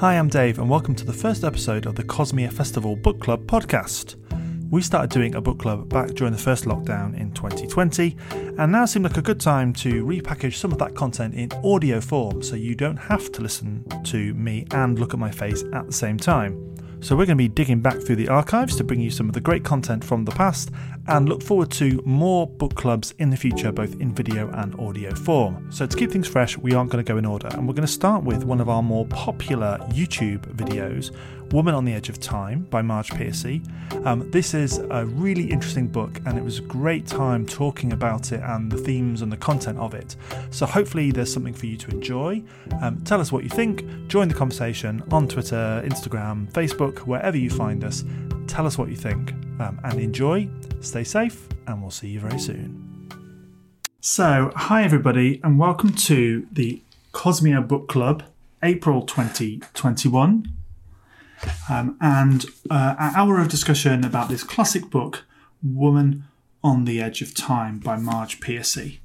Hi, I'm Dave, and welcome to the first episode of the Cosmia Festival Book Club podcast. We started doing a book club back during the first lockdown in 2020, and now seemed like a good time to repackage some of that content in audio form so you don't have to listen to me and look at my face at the same time. So, we're going to be digging back through the archives to bring you some of the great content from the past and look forward to more book clubs in the future, both in video and audio form. So, to keep things fresh, we aren't going to go in order, and we're going to start with one of our more popular YouTube videos, Woman on the Edge of Time by Marge Piercy. Um, this is a really interesting book, and it was a great time talking about it and the themes and the content of it. So, hopefully, there's something for you to enjoy. Um, tell us what you think, join the conversation on Twitter, Instagram, Facebook wherever you find us. Tell us what you think um, and enjoy. Stay safe, and we'll see you very soon. So, hi everybody, and welcome to the Cosmia Book Club, April 2021. Um, and uh, an hour of discussion about this classic book, Woman on the Edge of Time by Marge Piercy.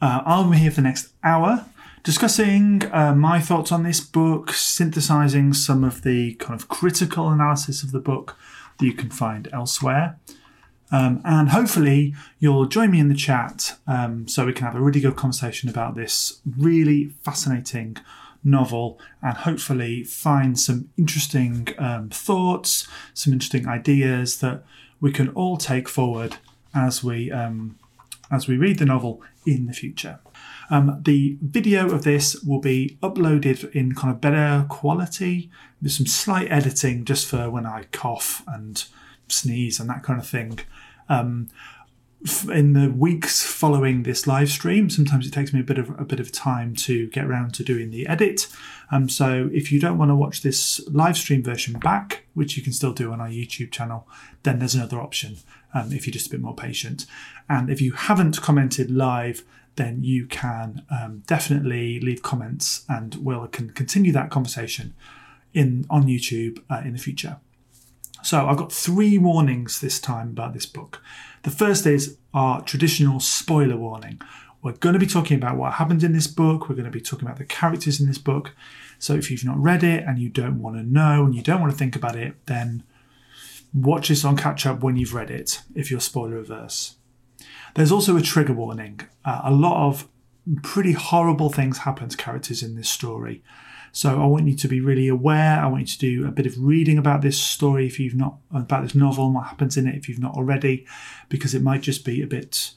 Uh, I'll be here for the next hour discussing uh, my thoughts on this book, synthesizing some of the kind of critical analysis of the book that you can find elsewhere. Um, and hopefully, you'll join me in the chat um, so we can have a really good conversation about this really fascinating novel and hopefully find some interesting um, thoughts, some interesting ideas that we can all take forward as we um, as we read the novel in the future. Um, the video of this will be uploaded in kind of better quality with some slight editing just for when I cough and sneeze and that kind of thing. Um, in the weeks following this live stream, sometimes it takes me a bit of a bit of time to get around to doing the edit. Um, so if you don't want to watch this live stream version back, which you can still do on our YouTube channel, then there's another option. Um, if you're just a bit more patient, and if you haven't commented live, then you can um, definitely leave comments and we'll can continue that conversation in on YouTube uh, in the future. So I've got three warnings this time about this book. The first is our traditional spoiler warning. We're going to be talking about what happened in this book. We're going to be talking about the characters in this book. So if you've not read it and you don't want to know and you don't want to think about it, then watch this on catch up when you've read it if you're spoiler averse. There's also a trigger warning. Uh, a lot of pretty horrible things happen to characters in this story. So I want you to be really aware. I want you to do a bit of reading about this story if you've not about this novel and what happens in it if you've not already, because it might just be a bit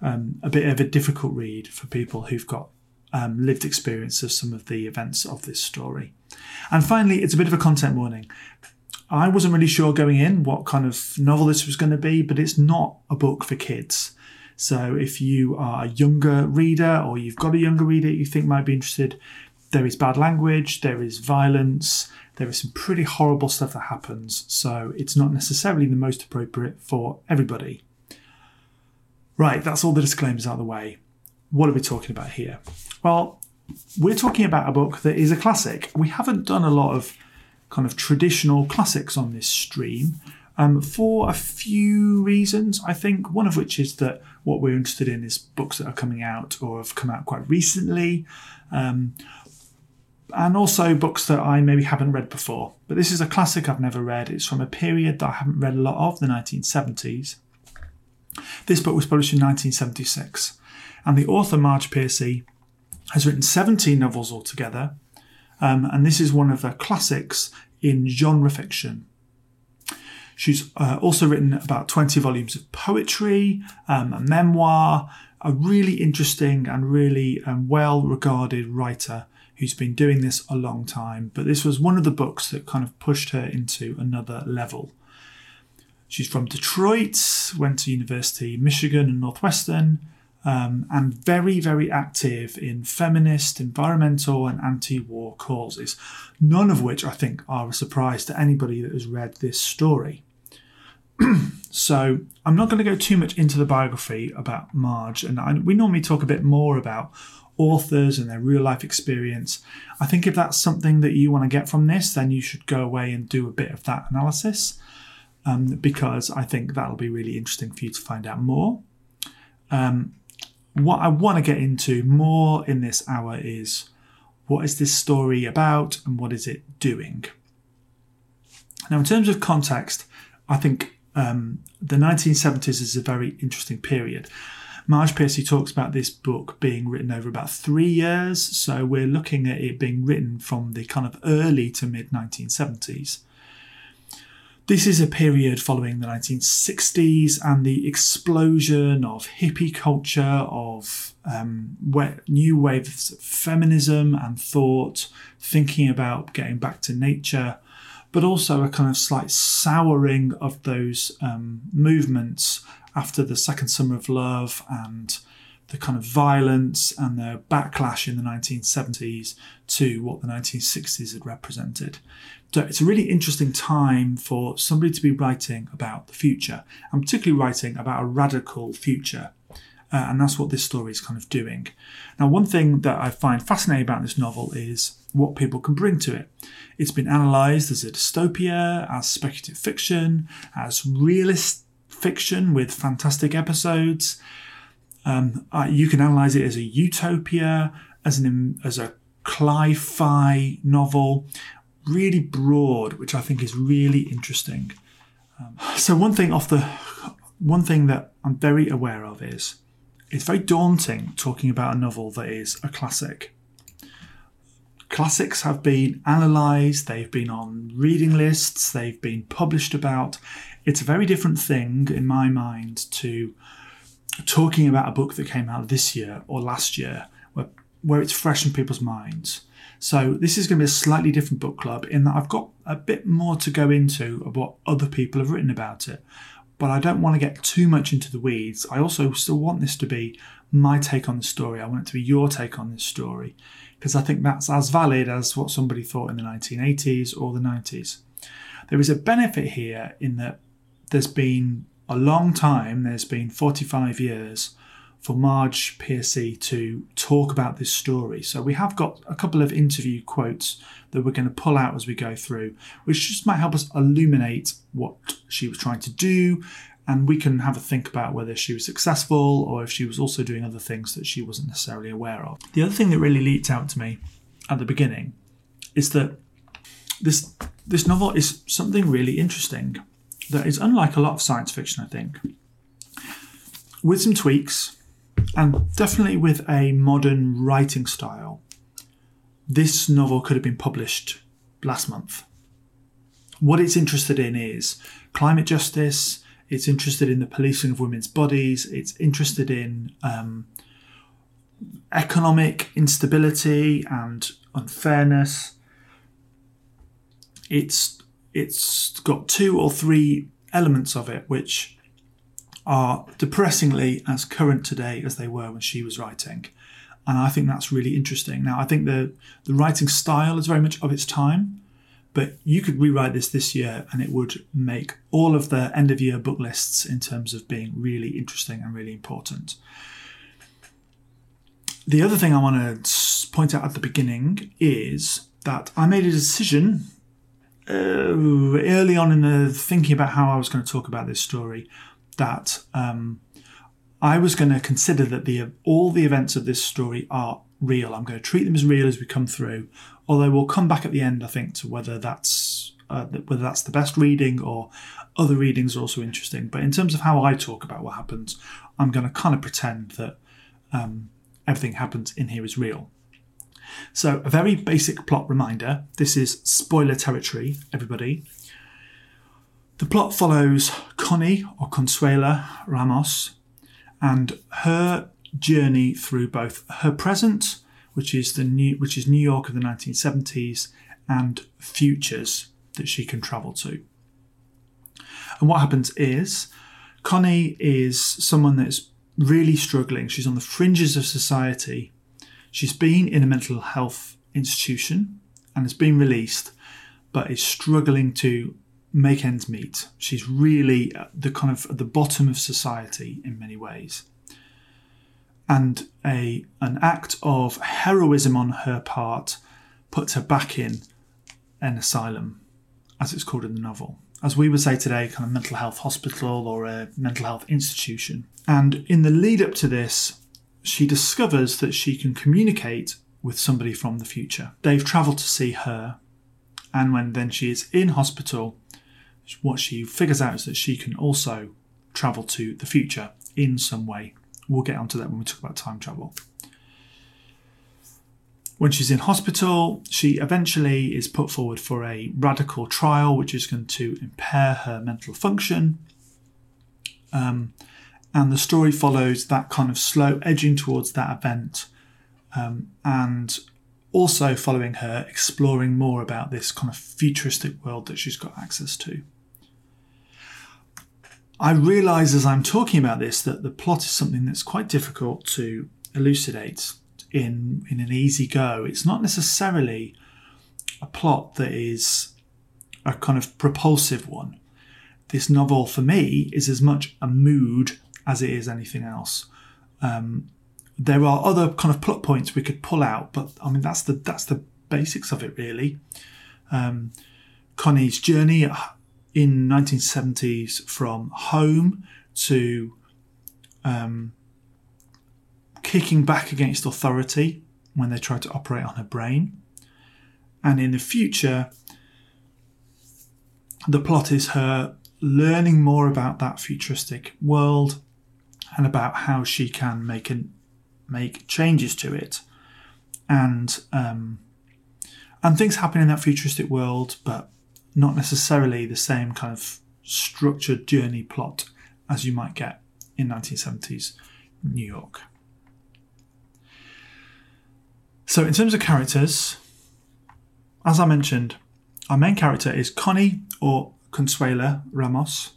um, a bit of a difficult read for people who've got um, lived experience of some of the events of this story. And finally, it's a bit of a content warning. I wasn't really sure going in what kind of novel this was going to be, but it's not a book for kids. So if you are a younger reader or you've got a younger reader you think might be interested, there is bad language, there is violence, there is some pretty horrible stuff that happens. So it's not necessarily the most appropriate for everybody. Right, that's all the disclaimers out of the way. What are we talking about here? Well, we're talking about a book that is a classic. We haven't done a lot of kind of traditional classics on this stream um, for a few reasons. I think one of which is that what we're interested in is books that are coming out or have come out quite recently. Um, and also books that I maybe haven't read before. But this is a classic I've never read. It's from a period that I haven't read a lot of, the 1970s. This book was published in 1976, and the author, Marge Piercy, has written 17 novels altogether, um, and this is one of the classics in genre fiction. She's uh, also written about 20 volumes of poetry, um, a memoir, a really interesting and really um, well regarded writer who's been doing this a long time. But this was one of the books that kind of pushed her into another level. She's from Detroit, went to University Michigan and Northwestern, um, and very, very active in feminist, environmental, and anti war causes, none of which I think are a surprise to anybody that has read this story. so I'm not going to go too much into the biography about Marge, and I, we normally talk a bit more about authors and their real life experience. I think if that's something that you want to get from this, then you should go away and do a bit of that analysis um, because I think that'll be really interesting for you to find out more. Um, what I want to get into more in this hour is what is this story about and what is it doing. Now, in terms of context, I think um, the 1970s is a very interesting period. Marge Piercy talks about this book being written over about three years, so we're looking at it being written from the kind of early to mid 1970s. This is a period following the 1960s and the explosion of hippie culture, of um, new waves of feminism and thought, thinking about getting back to nature, but also a kind of slight souring of those um, movements after the Second Summer of Love and the kind of violence and the backlash in the 1970s to what the 1960s had represented. So it's a really interesting time for somebody to be writing about the future, and particularly writing about a radical future. Uh, and that's what this story is kind of doing. Now, one thing that I find fascinating about this novel is what people can bring to it. It's been analysed as a dystopia, as speculative fiction, as realist fiction with fantastic episodes. Um, you can analyze it as a utopia, as an as a cli-fi novel, really broad, which I think is really interesting. Um, so one thing off the one thing that I'm very aware of is it's very daunting talking about a novel that is a classic. Classics have been analysed, they've been on reading lists, they've been published about. It's a very different thing in my mind to talking about a book that came out this year or last year where, where it's fresh in people's minds. So this is going to be a slightly different book club in that I've got a bit more to go into of what other people have written about it. But I don't want to get too much into the weeds. I also still want this to be my take on the story. I want it to be your take on this story because I think that's as valid as what somebody thought in the 1980s or the 90s. There is a benefit here in that there's been a long time, there's been 45 years for Marge Piercy to talk about this story. So we have got a couple of interview quotes that we're going to pull out as we go through, which just might help us illuminate what she was trying to do. And we can have a think about whether she was successful or if she was also doing other things that she wasn't necessarily aware of. The other thing that really leaped out to me at the beginning is that this this novel is something really interesting that is unlike a lot of science fiction, I think. With some tweaks, and definitely with a modern writing style, this novel could have been published last month. What it's interested in is climate justice, it's interested in the policing of women's bodies, it's interested in um, economic instability and unfairness. It's it's got two or three elements of it which are depressingly as current today as they were when she was writing. And I think that's really interesting. Now, I think the, the writing style is very much of its time, but you could rewrite this this year and it would make all of the end of year book lists in terms of being really interesting and really important. The other thing I want to point out at the beginning is that I made a decision uh, early on in the thinking about how I was going to talk about this story that um, I was going to consider that the all the events of this story are real. I'm going to treat them as real as we come through. Although we'll come back at the end, I think, to whether that's uh, whether that's the best reading or other readings are also interesting. But in terms of how I talk about what happens, I'm going to kind of pretend that um, everything happens in here is real. So, a very basic plot reminder this is spoiler territory, everybody. The plot follows Connie or Consuela Ramos and her journey through both her present, which is the new, which is New York of the 1970s, and futures that she can travel to. And what happens is Connie is someone that's really struggling. She's on the fringes of society. She's been in a mental health institution and has been released, but is struggling to make ends meet. She's really the kind of at the bottom of society in many ways. And a an act of heroism on her part puts her back in an asylum, as it's called in the novel. As we would say today, kind of mental health hospital or a mental health institution. And in the lead up to this, she discovers that she can communicate with somebody from the future. They've travelled to see her, and when then she is in hospital, what she figures out is that she can also travel to the future in some way. We'll get onto that when we talk about time travel. When she's in hospital, she eventually is put forward for a radical trial, which is going to impair her mental function. Um, and the story follows that kind of slow edging towards that event, um, and also following her exploring more about this kind of futuristic world that she's got access to. I realise as I'm talking about this that the plot is something that's quite difficult to elucidate in in an easy go. It's not necessarily a plot that is a kind of propulsive one. This novel, for me, is as much a mood as it is anything else. Um, there are other kind of plot points we could pull out, but I mean that's the that's the basics of it really. Um, Connie's journey in 1970s from home to um, kicking back against authority when they try to operate on her brain. And in the future, the plot is her learning more about that futuristic world and about how she can make an, make changes to it, and um, and things happen in that futuristic world, but not necessarily the same kind of structured journey plot as you might get in 1970s New York. So, in terms of characters, as I mentioned, our main character is Connie or Consuela Ramos.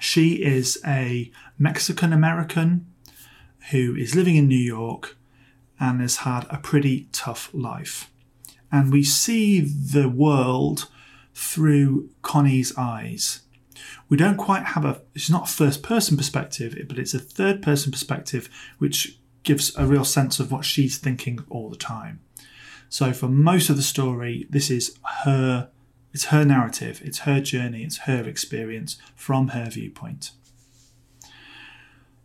She is a Mexican American who is living in New York and has had a pretty tough life. And we see the world through Connie's eyes. We don't quite have a, it's not a first person perspective, but it's a third person perspective, which gives a real sense of what she's thinking all the time. So for most of the story, this is her it's her narrative, it's her journey, it's her experience from her viewpoint.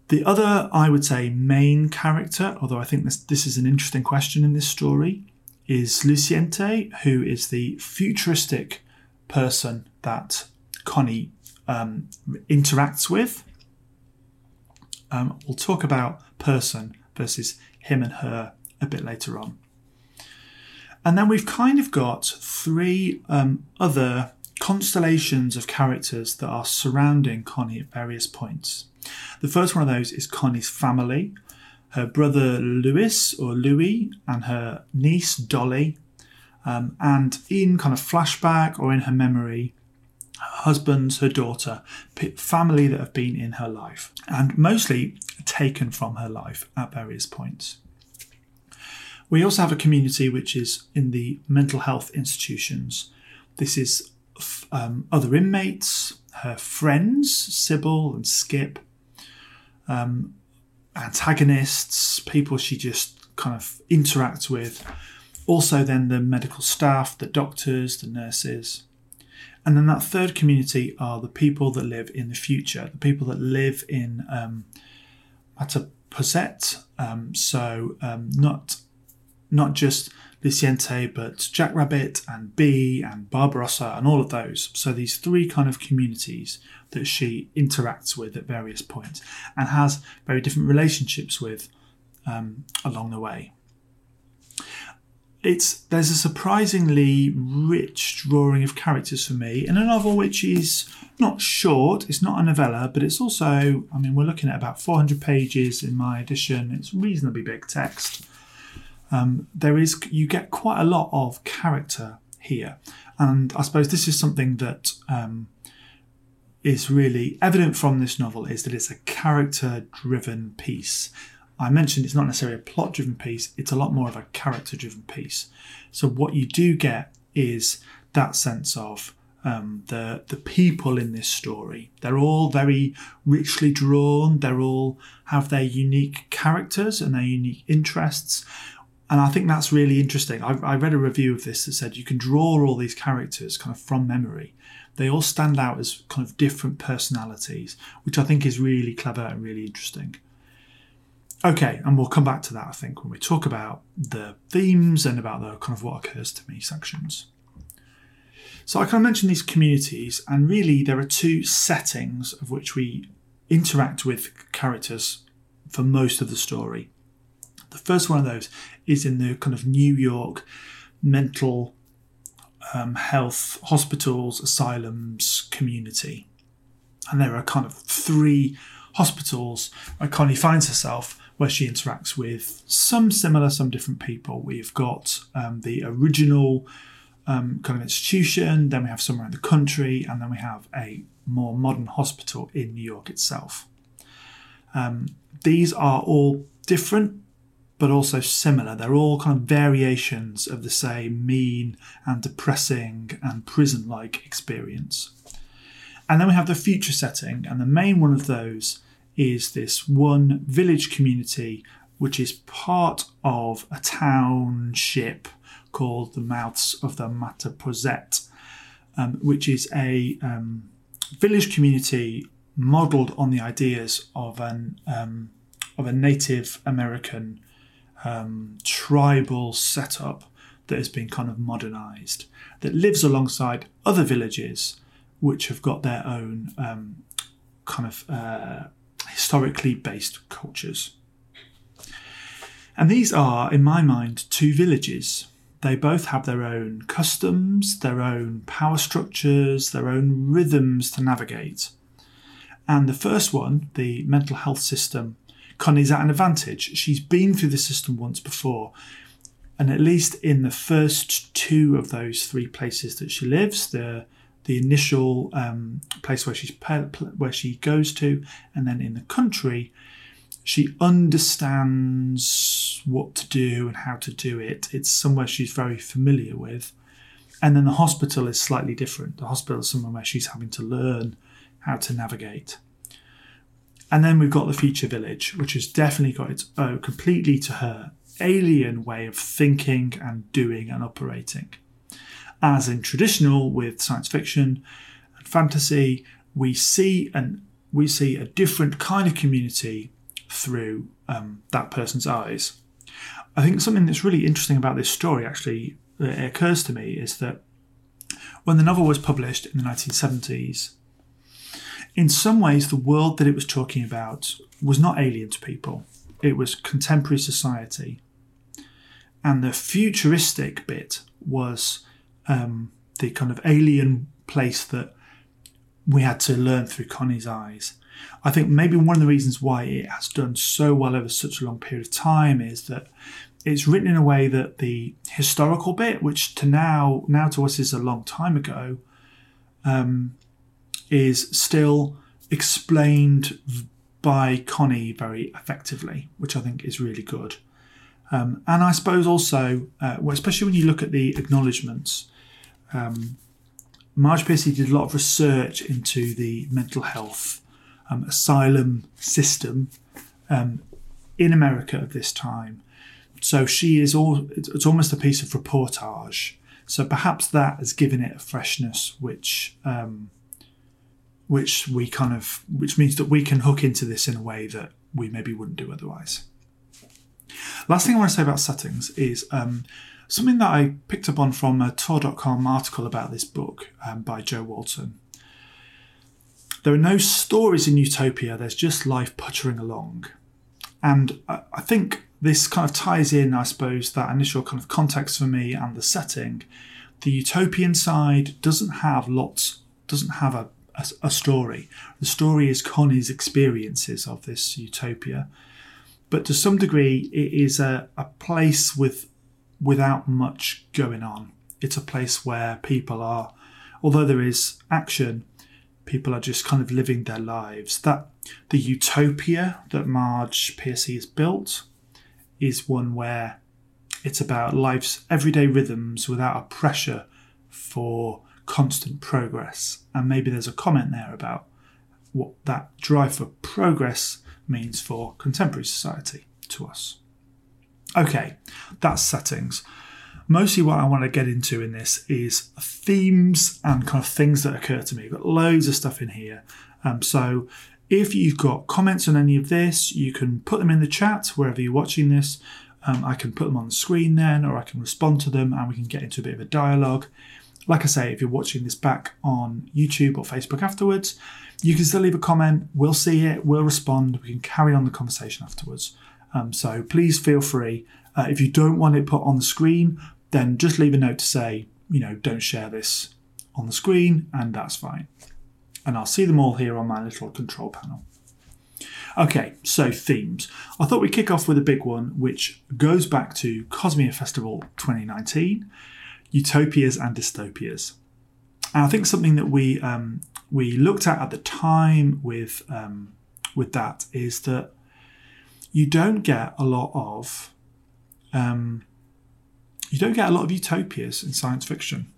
The other, I would say, main character, although I think this, this is an interesting question in this story, is Luciente, who is the futuristic person that Connie um, interacts with. Um, we'll talk about person versus him and her a bit later on. And then we've kind of got three um, other constellations of characters that are surrounding Connie at various points. The first one of those is Connie's family, her brother Louis or Louis, and her niece Dolly. Um, and in kind of flashback or in her memory, her husband, her daughter, family that have been in her life, and mostly taken from her life at various points. We also have a community which is in the mental health institutions. This is um, other inmates, her friends, Sybil and Skip, um, antagonists, people she just kind of interacts with. Also, then the medical staff, the doctors, the nurses. And then that third community are the people that live in the future, the people that live in um, Mattapoisett. Um, so um, not not just Luciente, but Jackrabbit and Bee and Barbarossa and all of those. So these three kind of communities that she interacts with at various points and has very different relationships with um, along the way it's there's a surprisingly rich drawing of characters for me in a novel which is not short it's not a novella but it's also i mean we're looking at about 400 pages in my edition. It's reasonably big text. Um, there is you get quite a lot of character here. And i suppose this is something that um, is really evident from this novel is that it's a character driven piece I mentioned it's not necessarily a plot driven piece, it's a lot more of a character driven piece. So, what you do get is that sense of um, the the people in this story. They're all very richly drawn. They're all have their unique characters and their unique interests, and I think that's really interesting. I, I read a review of this that said you can draw all these characters kind of from memory. They all stand out as kind of different personalities, which I think is really clever and really interesting. Okay, and we'll come back to that, I think, when we talk about the themes and about the kind of what occurs to me sections. So I kind of mentioned these communities, and really there are two settings of which we interact with characters for most of the story. The first one of those is in the kind of New York mental um, health hospitals, asylums community. And there are kind of three hospitals where Connie finds herself where she interacts with some similar, some different people. We've got um, the original um, kind of institution, then we have somewhere in the country, and then we have a more modern hospital in New York itself. Um, these are all different, but also similar. They're all kind of variations of the same mean and depressing and prison like experience. And then we have the future setting, and the main one of those is this one village community which is part of a township called the Mouths of the Mattapoisett, um, which is a um, village community modelled on the ideas of an um, of a Native American um, tribal setup that has been kind of modernised, that lives alongside other villages which have got their own um, kind of uh, historically based cultures. And these are, in my mind, two villages they both have their own customs, their own power structures, their own rhythms to navigate. And the first one, the mental health system, Connie's at an advantage. She's been through the system once before. And at least in the first two of those three places that she lives, the the initial um, place where she's where she goes to, and then in the country, she understands what to do and how to do it. It's somewhere she's very familiar with. And then the hospital is slightly different. The hospital is somewhere where she's having to learn how to navigate. And then we've got the future village, which has definitely got its own completely to her alien way of thinking and doing and operating. As in traditional with science fiction and fantasy, we see and we see a different kind of community through um, that person's eyes. I think something that's really interesting about this story actually that occurs to me is that when the novel was published in the 1970s, in some ways the world that it was talking about was not alien to people. It was contemporary society. And the futuristic bit was um, the kind of alien place that we had to learn through Connie's eyes. I think maybe one of the reasons why it has done so well over such a long period of time is that it's written in a way that the historical bit, which to now now to us is a long time ago, um, is still explained by Connie very effectively, which I think is really good. Um, and I suppose also, uh, well, especially when you look at the acknowledgements, um, Marge Piercy did a lot of research into the mental health um, asylum system um, in America at this time. So she is all, it's almost a piece of reportage. So perhaps that has given it a freshness, which um, which we kind of which means that we can hook into this in a way that we maybe wouldn't do otherwise. Last thing I want to say about settings is um, something that I picked up on from a Tor.com article about this book um, by Jo Walton. There are no stories in Utopia, there's just life puttering along. And I think this kind of ties in, I suppose, that initial kind of context for me and the setting. The utopian side doesn't have lots, doesn't have a, a, a story. The story is Connie's experiences of this utopia. But to some degree, it is a, a place with without much going on. It's a place where people are, although there is action, people are just kind of living their lives. That the utopia that Marge Piercy has built is one where it's about life's everyday rhythms without a pressure for constant progress. And maybe there's a comment there about what that drive for progress means for contemporary society to us. Okay, that's settings mostly what I want to get into in this is themes and kind of things that occur to me. I've got loads of stuff in here. Um, so If you've got comments on any of this, you can put them in the chat wherever you're watching this. Um, I can put them on the screen then, or I can respond to them and we can get into a bit of a dialogue. Like I say, if you're watching this back on YouTube or Facebook afterwards, you can still leave a comment. We'll see it, we'll respond, we can carry on the conversation afterwards. Um, so please feel free. Uh, if you don't want it put on the screen, then just leave a note to say, you know, don't share this on the screen, and that's fine. And I'll see them all here on my little control panel. Okay, so themes. I thought we'd kick off with a big one, which goes back to Cosmia Festival 2019 utopias and dystopias. And I think something that we um, we looked at at the time with um, with that is that you don't get a lot of um, you don't get a lot of utopias in science fiction.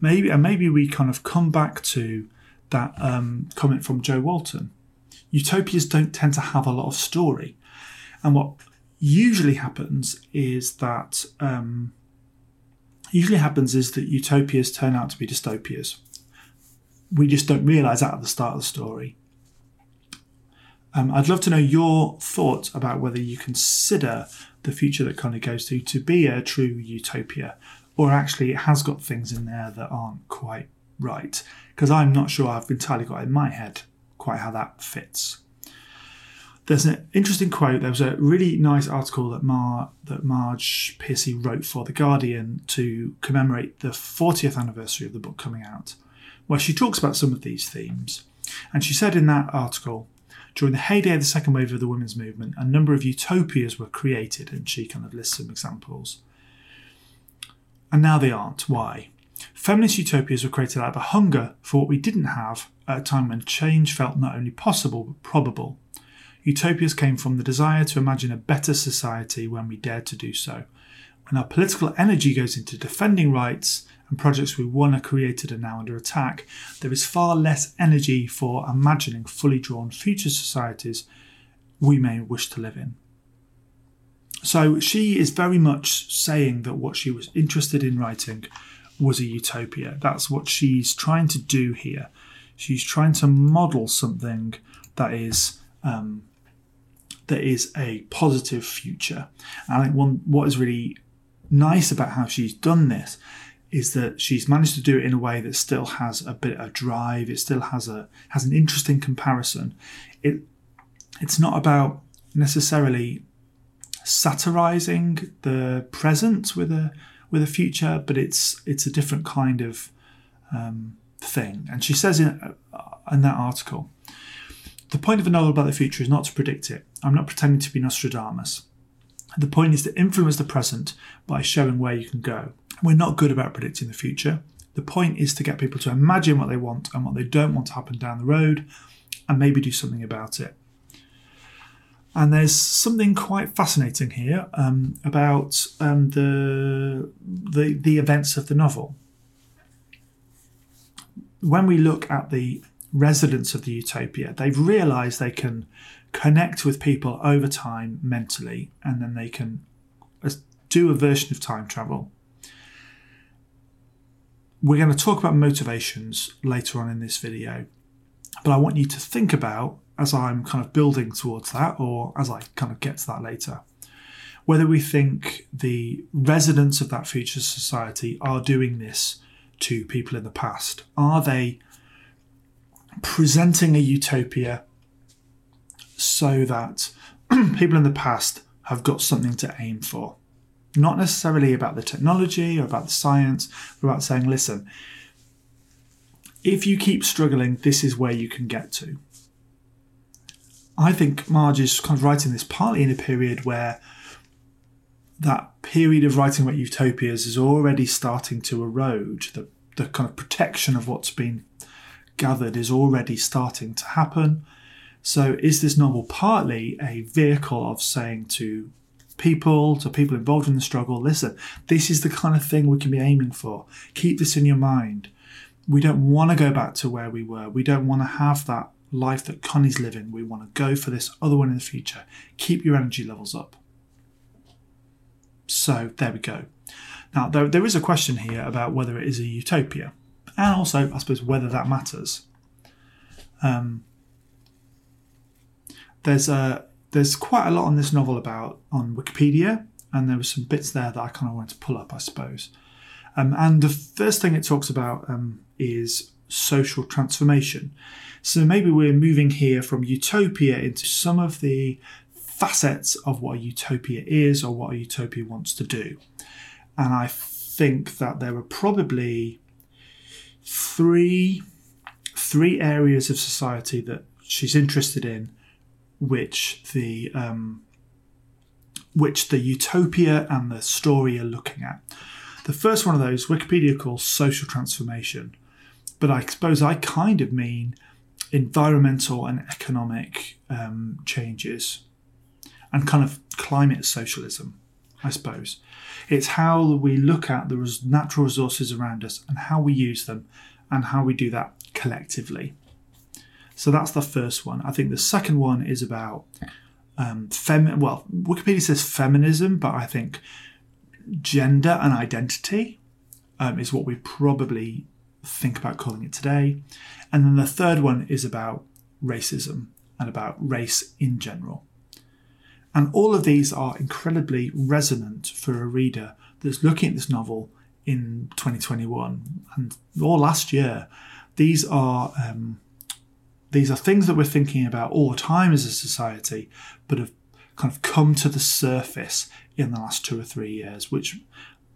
Maybe and maybe we kind of come back to that um, comment from Jo Walton. Utopias don't tend to have a lot of story, and what usually happens is that um, usually happens is that utopias turn out to be dystopias. We just don't realise that at the start of the story. Um, I'd love to know your thoughts about whether you consider the future that Connie goes to to be a true utopia, or actually it has got things in there that aren't quite right. Because I'm not sure I've entirely got in my head quite how that fits. There's an interesting quote. There was a really nice article that Mar that Marge Piercy wrote for the Guardian to commemorate the 40th anniversary of the book coming out, where she talks about some of these themes. And she said in that article, during the heyday of the second wave of the women's movement, a number of utopias were created, and she kind of lists some examples. And now they aren't. Why? Feminist utopias were created out of a hunger for what we didn't have at a time when change felt not only possible but probable. Utopias came from the desire to imagine a better society when we dared to do so. When our political energy goes into defending rights and projects we want are created and now under attack, there is far less energy for imagining fully drawn future societies we may wish to live in. So she is very much saying that what she was interested in writing was a utopia. That's what she's trying to do here. She's trying to model something that is um, that is a positive future. And I think one what is really nice about how she's done this is that she's managed to do it in a way that still has a bit of drive. It still has a has an interesting comparison. It it's not about necessarily satirizing the present with a with a future, but it's it's a different kind of um, thing. And she says in uh, in that article, the point of a novel about the future is not to predict it. I'm not pretending to be Nostradamus. The point is to influence the present by showing where you can go. We're not good about predicting the future. The point is to get people to imagine what they want and what they don't want to happen down the road and maybe do something about it. And there's something quite fascinating here um, about um, the, the the events of the novel. When we look at the residents of the utopia, they've realised they can connect with people over time mentally, and then they can do a version of time travel. We're going to talk about motivations later on in this video, but I want you to think about as I'm kind of building towards that, or as I kind of get to that later, whether we think the residents of that future society are doing this to people in the past. Are they presenting a utopia so that people in the past have got something to aim for? Not necessarily about the technology or about the science, but about saying, listen, if you keep struggling, this is where you can get to. I think Marge is kind of writing this partly in a period where that period of writing about utopias is already starting to erode. The, the kind of protection of what's been gathered is already starting to happen. So, is this novel partly a vehicle of saying to people, to people involved in the struggle, listen, this is the kind of thing we can be aiming for. Keep this in your mind. We don't want to go back to where we were. We don't want to have that life that Connie's living. We want to go for this other one in the future. Keep your energy levels up. So there we go. Now, there, there is a question here about whether it is a utopia, and also, I suppose, whether that matters. Um, there's a there's quite a lot on this novel about on Wikipedia, and there were some bits there that I kind of wanted to pull up, I suppose. Um, and the first thing it talks about um, is social transformation. So maybe we're moving here from utopia into some of the facets of what a utopia is or what a utopia wants to do. And I think that there are probably three three areas of society that she's interested in, which the um, which the utopia and the story are looking at. The first one of those, Wikipedia calls social transformation, but I suppose I kind of mean environmental and economic um, changes and kind of climate socialism, I suppose. It's how we look at the natural resources around us and how we use them and how we do that collectively. So that's the first one. I think the second one is about um, fem. Well, Wikipedia says feminism, but I think gender and identity um, is what we probably think about calling it today. And then the third one is about racism and about race in general. And all of these are incredibly resonant for a reader that's looking at this novel in 2021 and or last year. These are um, these are things that we're thinking about all the time as a society, but have kind of come to the surface in the last two or three years, which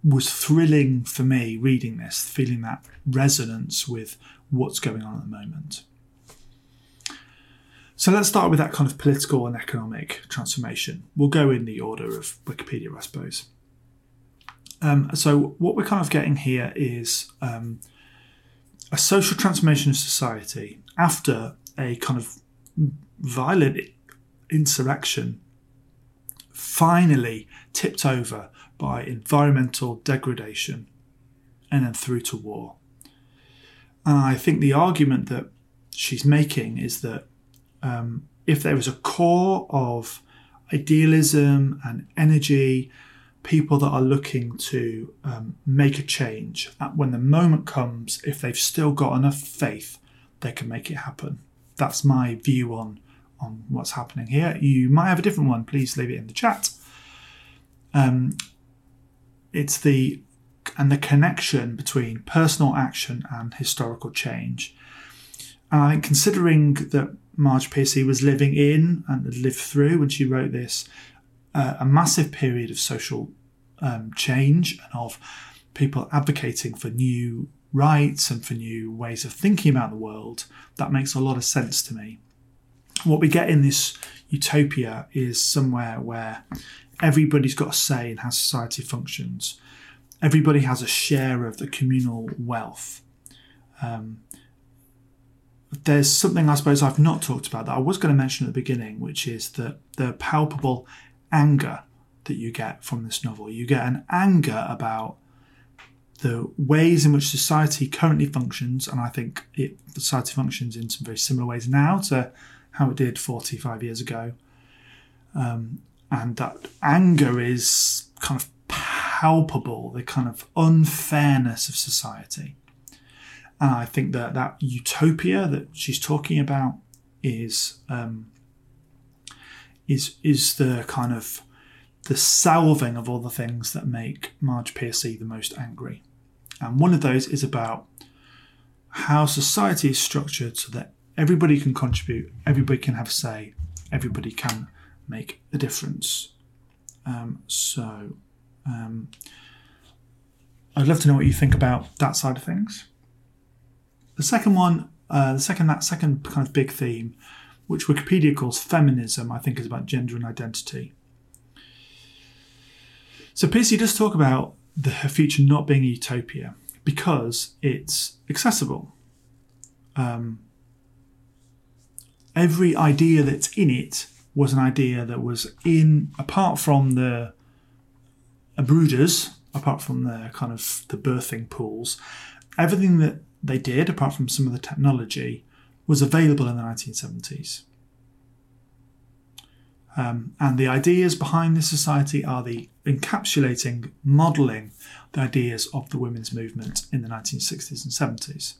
was thrilling for me reading this, feeling that resonance with what's going on at the moment. So let's start with that kind of political and economic transformation. We'll go in the order of Wikipedia, I suppose. Um, so what we're kind of getting here is um, a social transformation of society after a kind of violent insurrection finally tipped over by environmental degradation and then through to war. And I think the argument that she's making is that um, if there is a core of idealism and energy, people that are looking to um, make a change, when the moment comes, if they've still got enough faith, they can make it happen. That's my view on on what's happening here. You might have a different one. Please leave it in the chat. Um, it's the and the connection between personal action and historical change. And I think considering that Marge Piercy was living in and lived through when she wrote this uh, a massive period of social um, change and of people advocating for new rights and for new ways of thinking about the world, that makes a lot of sense to me. What we get in this utopia is somewhere where everybody's got a say in how society functions. Everybody has a share of the communal wealth. Um, there's something I suppose I've not talked about that I was going to mention at the beginning, which is that the palpable anger that you get from this novel. You get an anger about the ways in which society currently functions, and I think it, society functions in some very similar ways now to how it did 45 years ago. Um, and that anger is kind of palpable, the kind of unfairness of society. And I think that that utopia that she's talking about is um, is is the kind of the salving of all the things that make Marge Piercy the most angry. And one of those is about how society is structured so that everybody can contribute, everybody can have a say, everybody can make a difference. Um, so um, I'd love to know what you think about that side of things. The second one, uh, the second that second kind of big theme, which Wikipedia calls feminism, I think is about gender and identity. So Piercy does talk about the, her future not being a utopia because it's accessible. Um, every idea that's in it was an idea that was in apart from the brooders, apart from the kind of the birthing pools, everything that they did, apart from some of the technology, was available in the 1970s. Um, and the ideas behind this society are the encapsulating, modelling the ideas of the women's movement in the 1960s and 70s.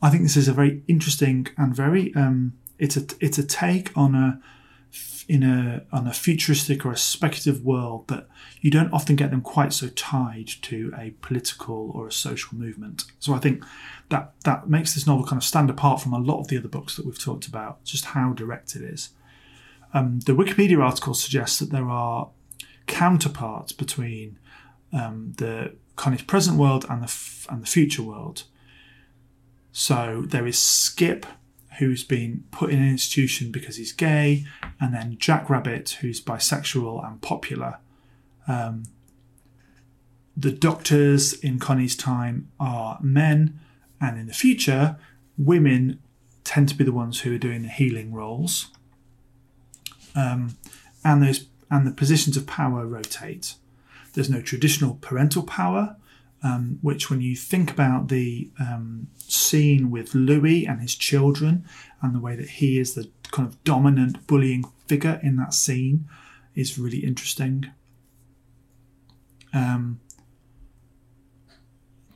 I think this is a very interesting and very um, it's a it's a take on a in a on a futuristic or a speculative world that you don't often get them quite so tied to a political or a social movement. So I think that that makes this novel kind of stand apart from a lot of the other books that we've talked about, just how direct it is. Um, the Wikipedia article suggests that there are counterparts between um, the Connie's present world and the f- and the future world. So there is Skip, who's been put in an institution because he's gay, and then Jack Rabbit, who's bisexual and popular. Um, the doctors in Connie's time are men, and in the future, women tend to be the ones who are doing the healing roles. Um, and those and the positions of power rotate. There's no traditional parental power, um, which, when you think about the um, scene with Louis and his children and the way that he is the kind of dominant bullying figure in that scene, is really interesting. Um,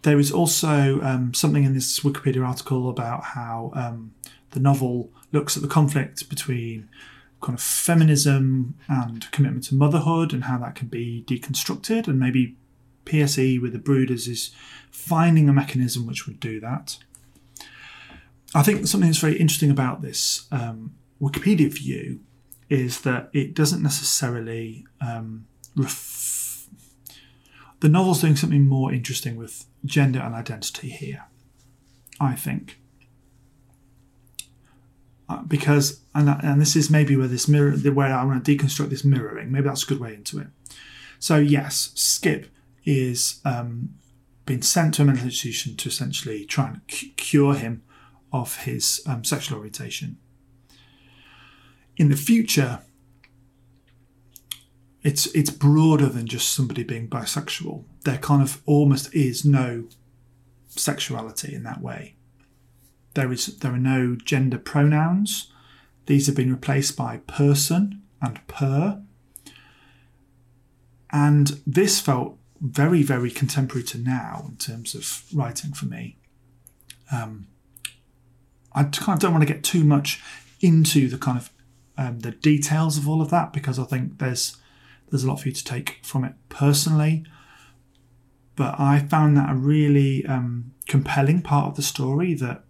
there is also um, something in this Wikipedia article about how um, the novel looks at the conflict between kind of feminism and commitment to motherhood and how that can be deconstructed and maybe Piercy with the Brooders is finding a mechanism which would do that. I think something that's very interesting about this um, Wikipedia view is that it doesn't necessarily um, ref- the novel's doing something more interesting with gender and identity here. I think because and and this is maybe where this mirror where I want to deconstruct this mirroring. Maybe that's a good way into it. So yes, Skip is um, being sent to a mental institution to essentially try and c- cure him of his um, sexual orientation. In the future, it's it's broader than just somebody being bisexual. There kind of almost is no sexuality in that way. There is there are no gender pronouns. These have been replaced by person and per. And this felt very, very contemporary to now in terms of writing for me. Um, I kind of don't want to get too much into the kind of um, the details of all of that because I think there's there's a lot for you to take from it personally. But I found that a really um, compelling part of the story that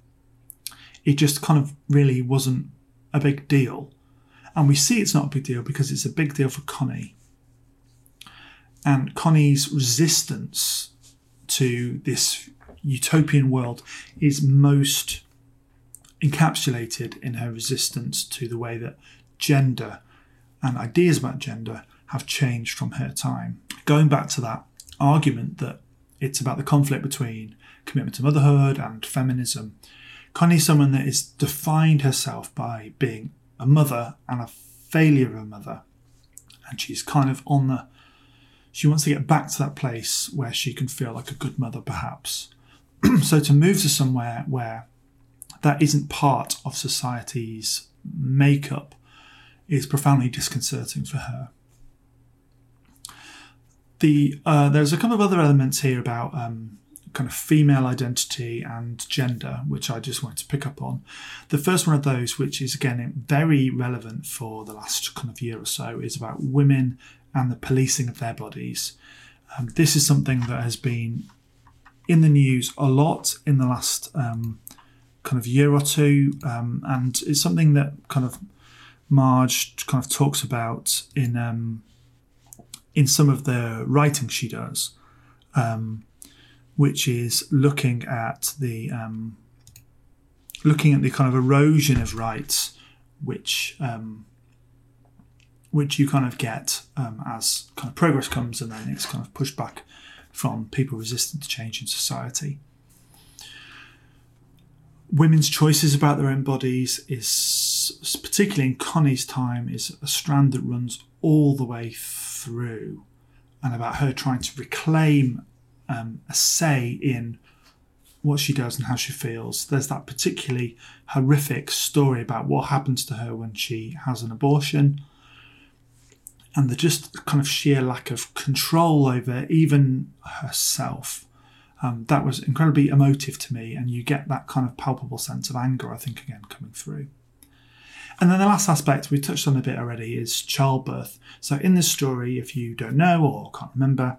it just kind of really wasn't a big deal. And we see it's not a big deal because it's a big deal for Connie and Connie's resistance to this utopian world is most encapsulated in her resistance to the way that gender and ideas about gender have changed from her time. Going back to that argument that it's about the conflict between commitment to motherhood and feminism, Connie's someone that has defined herself by being a mother and a failure of a mother. And she's kind of on the she wants to get back to that place where she can feel like a good mother, perhaps. so to move to somewhere where that isn't part of society's makeup is profoundly disconcerting for her. The uh, there's a couple of other elements here about um, kind of female identity and gender, which I just wanted to pick up on. The first one of those, which is again very relevant for the last kind of year or so, is about women and the policing of their bodies. Um, this is something that has been in the news a lot in the last um, kind of year or two, um, and it's something that kind of Marge kind of talks about in um, in some of the writing she does, um, which is looking at the um, looking at the kind of erosion of rights, which um, which you kind of get um, as kind of progress comes and then it's kind of pushed back from people resistant to change in society. Women's choices about their own bodies is, particularly in Connie's time, is a strand that runs all the way through, and about her trying to reclaim um, a say in what she does and how she feels. There's that particularly horrific story about what happens to her when she has an abortion and the just kind of sheer lack of control over even herself. Um, that was incredibly emotive to me, and you get that kind of palpable sense of anger, I think, again coming through. And then the last aspect we touched on a bit already is childbirth. So in this story, if you don't know or can't remember,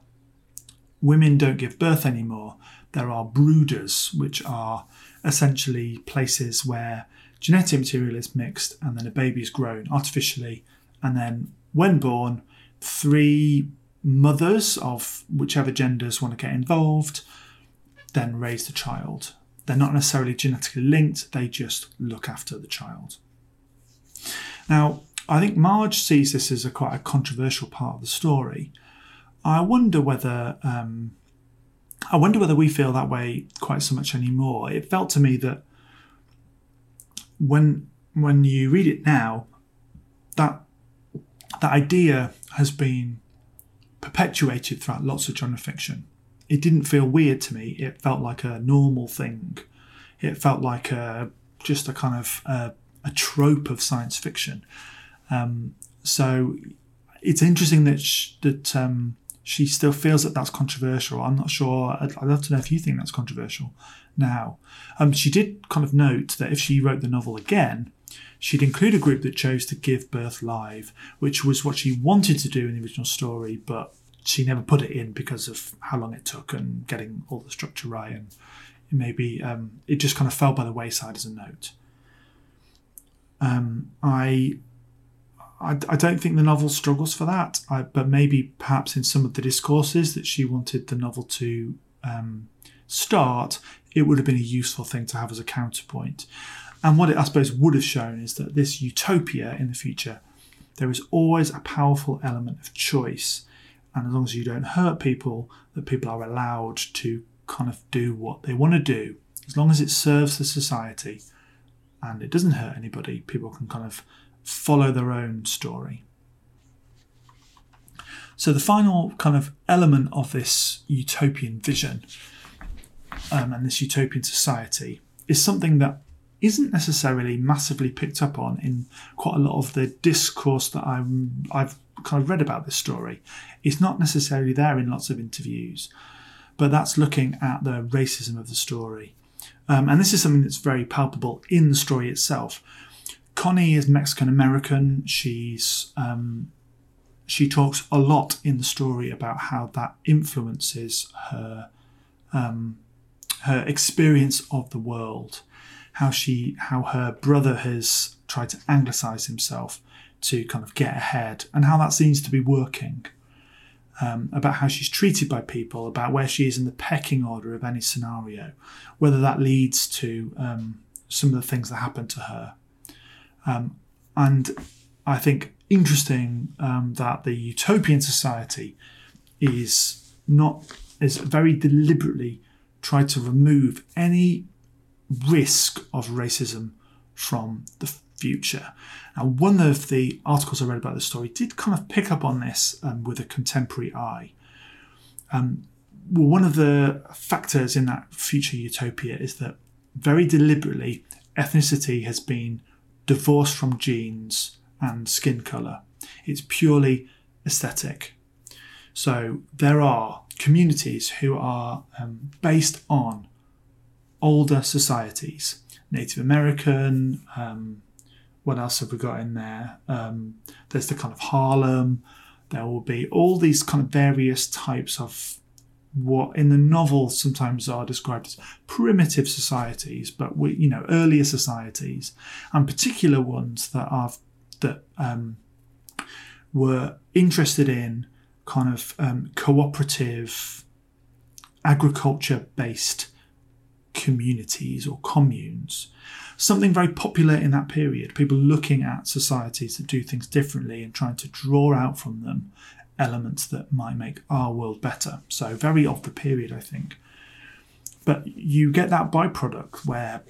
women don't give birth anymore. There are brooders, which are essentially places where genetic material is mixed and then a baby is grown artificially. And then when born, three mothers of whichever genders want to get involved then raise the child. They're not necessarily genetically linked, they just look after the child. Now, I think Marge sees this as a quite a controversial part of the story. I wonder whether um, I wonder whether we feel that way quite so much anymore. It felt to me that when when you read it now, that that idea has been perpetuated throughout lots of genre fiction. It didn't feel weird to me. It felt like a normal thing. It felt like a just a kind of a, a trope of science fiction. Um, so it's interesting that sh- that um, she still feels that that's controversial. I'm not sure. I'd, I'd, love to know if you think that's controversial now. Um, she did kind of note that if she wrote the novel again, she'd include a group that chose to give birth live, which was what she wanted to do in the original story, but she never put it in because of how long it took and getting all the structure right. And maybe um, it just kind of fell by the wayside as a note. Um, I, I, I don't think the novel struggles for that, I, but maybe perhaps in some of the discourses that she wanted the novel to um, start, it would have been a useful thing to have as a counterpoint. And what it, I suppose, would have shown is that this utopia in the future, there is always a powerful element of choice. And as long as you don't hurt people, that people are allowed to kind of do what they want to do. As long as it serves the society and it doesn't hurt anybody, people can kind of follow their own story. So, the final kind of element of this utopian vision um, and this utopian society is something that isn't necessarily massively picked up on in quite a lot of the discourse that I'm, I've kind of read about this story. It's not necessarily there in lots of interviews, but that's looking at the racism of the story. Um, and this is something that's very palpable in the story itself. Connie is Mexican American. She's um, she talks a lot in the story about how that influences her um, her experience of the world how she how her brother has tried to anglicize himself to kind of get ahead and how that seems to be working um, about how she's treated by people about where she is in the pecking order of any scenario whether that leads to um, some of the things that happen to her um, and i think interesting um, that the utopian society is not is very deliberately tried to remove any risk of racism from the future. Now, one of the articles I read about the story did kind of pick up on this um, with a contemporary eye. Um, well, one of the factors in that future utopia is that very deliberately ethnicity has been divorced from genes and skin colour. It's purely aesthetic. So there are communities who are um, based on older societies. Native American, um, what else have we got in there? Um, there's the kind of Harlem. There will be all these kind of various types of what in the novel sometimes are described as primitive societies, but we, you know, earlier societies, and particular ones that are that um, were interested in kind of um, cooperative agriculture based communities or communes. Something very popular in that period, people looking at societies that do things differently and trying to draw out from them elements that might make our world better. So, very of the period, I think. But you get that byproduct where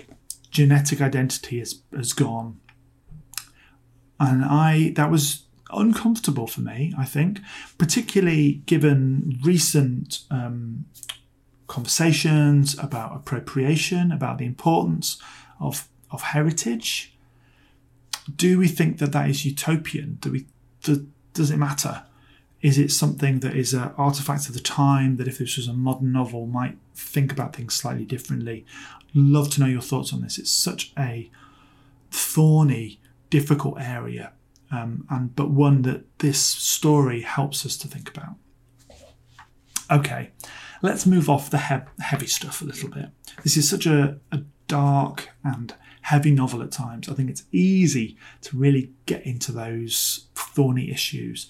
genetic identity has, has gone. And I that was uncomfortable for me, I think, particularly given recent um, conversations about appropriation, about the importance of, of heritage. Do we think that that is utopian? Do we, do, does it matter? Is it something that is an artifact of the time that if this was a modern novel might think about things slightly differently? Love to know your thoughts on this. It's such a thorny, difficult area, um, and but one that this story helps us to think about. Okay, let's move off the he- heavy stuff a little bit. This is such a, a dark and heavy novel at times. I think it's easy to really get into those thorny issues.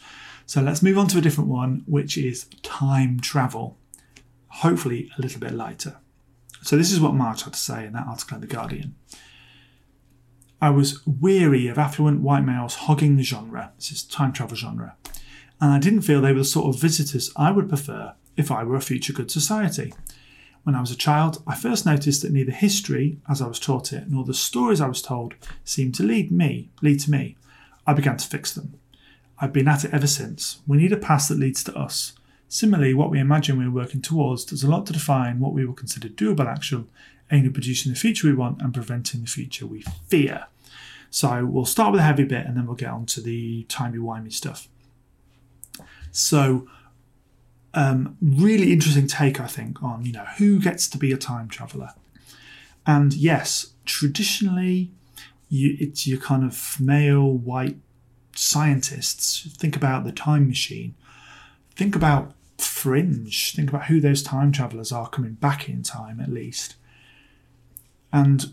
So let's move on to a different one, which is time travel. Hopefully, a little bit lighter. So, this is what Marge had to say in that article in The Guardian. I was weary of affluent white males hogging the genre, this is time travel genre, and I didn't feel they were the sort of visitors I would prefer if I were a future good society. When I was a child, I first noticed that neither history, as I was taught it, nor the stories I was told seemed to lead me, lead to me. I began to fix them. I've been at it ever since. We need a past that leads to us. Similarly, what we imagine we're working towards does a lot to define what we will consider doable action, aiming at producing the future we want and preventing the future we fear. So we'll start with a heavy bit and then we'll get on to the timey-wimey stuff. So um, really interesting take, I think, on you know who gets to be a time traveler. And yes, traditionally, you, it's your kind of male white scientists. Think about the time machine. Think about Fringe. Think about who those time travelers are coming back in time, at least. And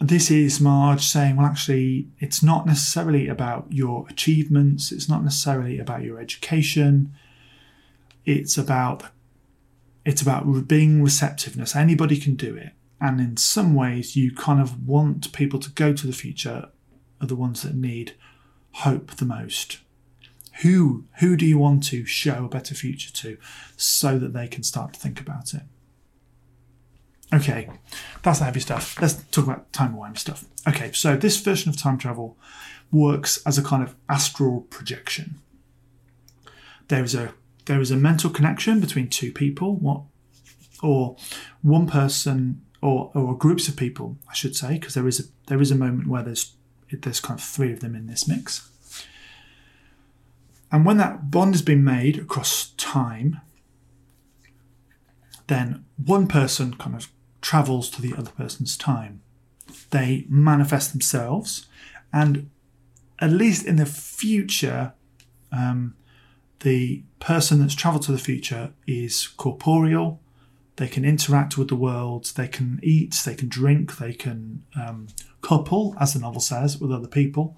this is Marge saying, well, actually, it's not necessarily about your achievements, it's not necessarily about your education it's about it's about being receptiveness. Anybody can do it, and in some ways, you kind of want people to go to the future are the ones that need hope the most. Who who do you want to show a better future to, so that they can start to think about it? Okay, that's the heavy stuff. Let's talk about time wimey stuff. Okay, so this version of time travel works as a kind of astral projection. There is a there is a mental connection between two people, what, or one person, or or groups of people, I should say, because there is a there is a moment where there's there's kind of three of them in this mix. And when that bond has been made across time, then one person kind of travels to the other person's time. They manifest themselves, and at least in the future, um, the person that's travelled to the future is corporeal. They can interact with the world. They can eat. They can drink. They can um, couple, as the novel says, with other people.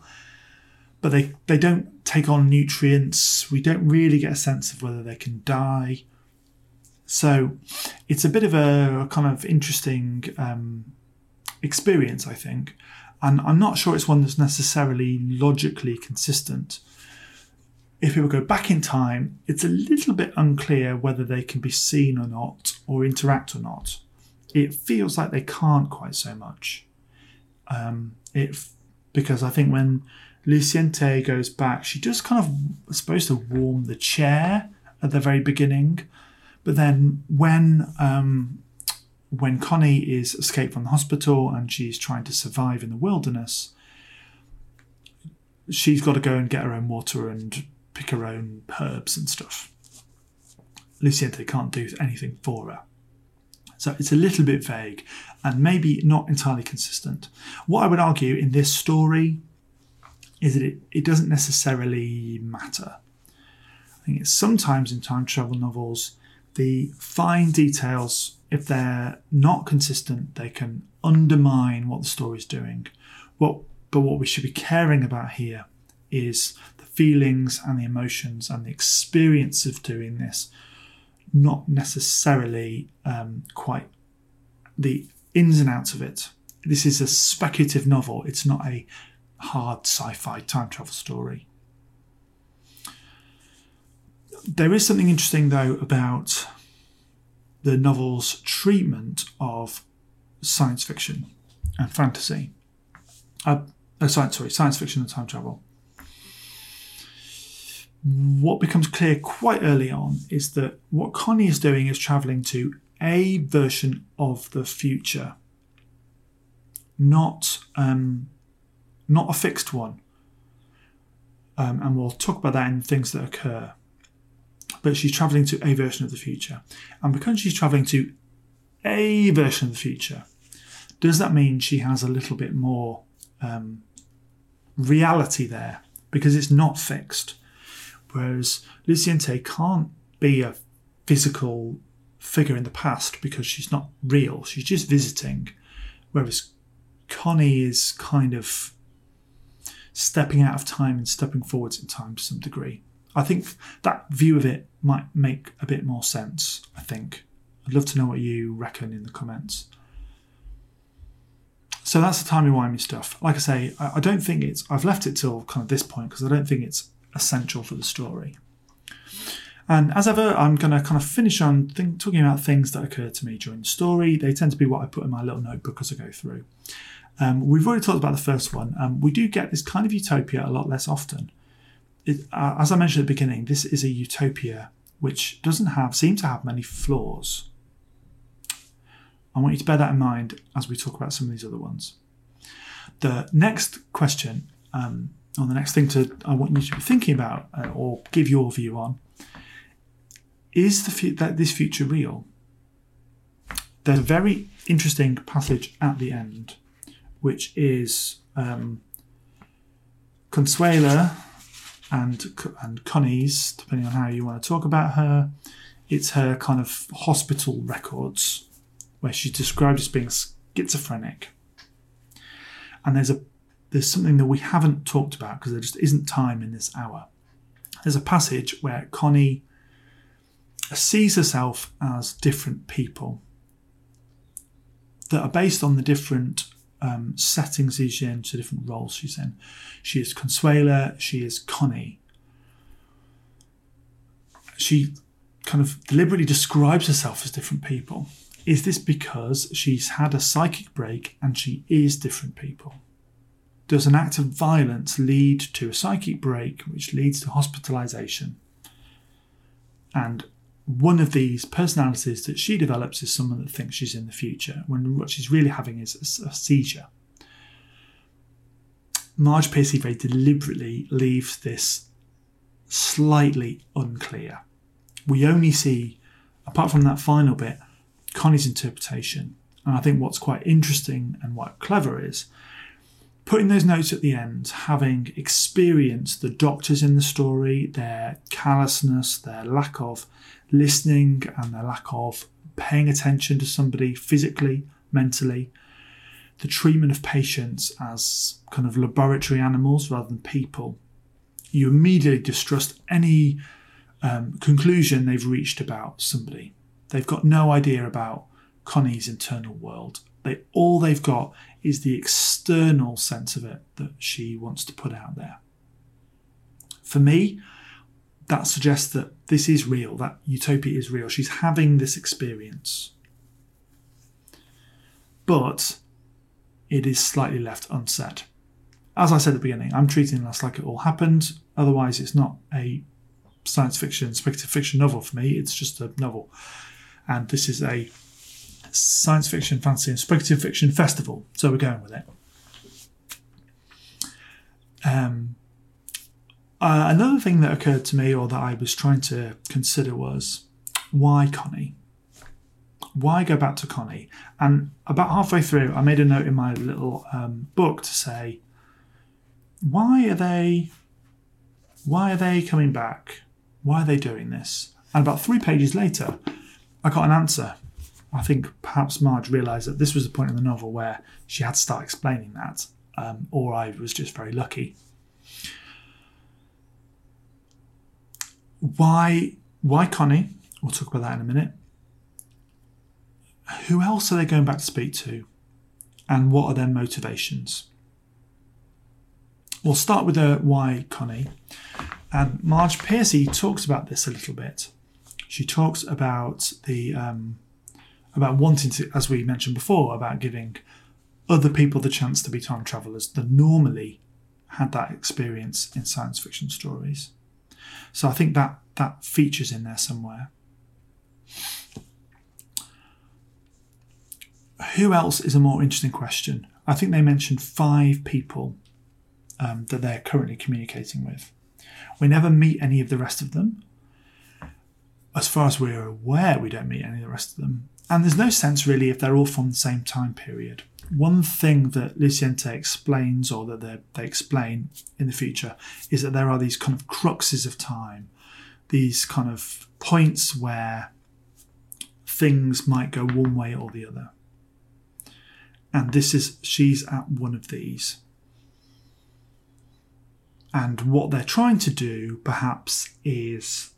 But they, they don't take on nutrients. We don't really get a sense of whether they can die. So it's a bit of a, kind of interesting um, experience, I think. And I'm not sure it's one that's necessarily logically consistent if people go back in time, it's a little bit unclear whether they can be seen or not, or interact or not. It feels like they can't quite so much. Um, it because I think when Luciente goes back, she just kind of supposed to warm the chair at the very beginning, but then when um, when Connie is escaped from the hospital and she's trying to survive in the wilderness, she's got to go and get her own water and pick her own herbs and stuff. Luciente can't do anything for her. So it's a little bit vague and maybe not entirely consistent. What I would argue in this story is that it, it doesn't necessarily matter. I think it's sometimes in time travel novels, the fine details, if they're not consistent, they can undermine what the story's doing. What, but what we should be caring about here is the feelings and the emotions and the experience of doing this, not necessarily um, quite the ins and outs of it. This is a speculative novel, it's not a hard sci fi time travel story. There is something interesting, though, about the novel's treatment of science fiction and fantasy. Uh, uh, science, sorry, science fiction and time travel what becomes clear quite early on is that what Connie is doing is traveling to a version of the future, not um, not a fixed one. Um, and we'll talk about that in things that occur. But she's traveling to a version of the future, and because she's traveling to a version of the future, does that mean she has a little bit more um, reality there because it's not fixed. Whereas Luciente can't be a physical figure in the past because she's not real, she's just visiting. Whereas Connie is kind of stepping out of time and stepping forwards in time to some degree. I think that view of it might make a bit more sense, I think. I'd love to know what you reckon in the comments. So that's the timey-wimey stuff. Like I say, I don't think it's. I've left it till kind of this point because I don't think it's essential for the story. And as ever, I'm going to kind of finish on think, talking about things that occur to me during the story. They tend to be what I put in my little notebook as I go through. Um, we've already talked about the first one. Um, we do get this kind of utopia a lot less often. It, uh, as I mentioned at the beginning, this is a utopia which doesn't have, seem to have many flaws. I want you to bear that in mind as we talk about some of these other ones. The next question, um, or the next thing to I want you to be thinking about uh, or give your view on, is the that this future real? There's a very interesting passage at the end, which is um, Consuela and and Connie's, depending on how you want to talk about her. It's her kind of hospital records, where she's described as being schizophrenic. And there's a there's something that we haven't talked about because there just isn't time in this hour. There's a passage where Connie sees herself as different people that are based on the different um, settings she's in, to different roles she's in. She is Consuela, she is Connie. She kind of deliberately describes herself as different people. Is this because she's had a psychic break and she is different people? Does an act of violence lead to a psychic break, which leads to hospitalization? And one of these personalities that she develops is someone that thinks she's in the future, when what she's really having is a, a seizure. Marge Piercy very deliberately leaves this slightly unclear. We only see, apart from that final bit, Connie's interpretation. And I think what's quite interesting and what clever is putting those notes at the end, having experienced the doctors in the story, their callousness, their lack of listening, and their lack of paying attention to somebody physically, mentally, the treatment of patients as kind of laboratory animals rather than people, you immediately distrust any um, conclusion they've reached about somebody. They've got no idea about Connie's internal world. They all they've got is the external sense of it that she wants to put out there. For me, that suggests that this is real, that utopia is real. She's having this experience. But it is slightly left unsaid. As I said at the beginning, I'm treating this like it all happened. Otherwise, it's not a science fiction, speculative fiction novel for me. It's just a novel. And this is a science fiction, fantasy, and speculative fiction festival. So we're going with it. Um, uh, another thing that occurred to me, or that I was trying to consider, was why Connie? Why go back to Connie? And about halfway through, I made a note in my little um, book to say, why are they? Why are they coming back? Why are they doing this? And about three pages later, I got an answer I think perhaps Marge realised that this was the point in the novel where she had to start explaining that, um, or I was just very lucky. Why, why Connie? We'll talk about that in a minute. Who else are they going back to speak to, and what are their motivations? We'll start with the why Connie, and Marge Piercy talks about this a little bit. She talks about the um, about wanting to, as we mentioned before, about giving other people the chance to be time travelers that normally had that experience in science fiction stories. So I think that that features in there somewhere. Who else is a more interesting question? I think they mentioned five people um, that they're currently communicating with. We never meet any of the rest of them. As far as we're aware, we don't meet any of the rest of them and there's no sense really if they're all from the same time period. One thing that Luciente explains, or that they, explain in the future, is that there are these kind of cruxes of time, these kind of points where things might go one way or the other. And this is, she's at one of these. And what they're trying to do, perhaps, is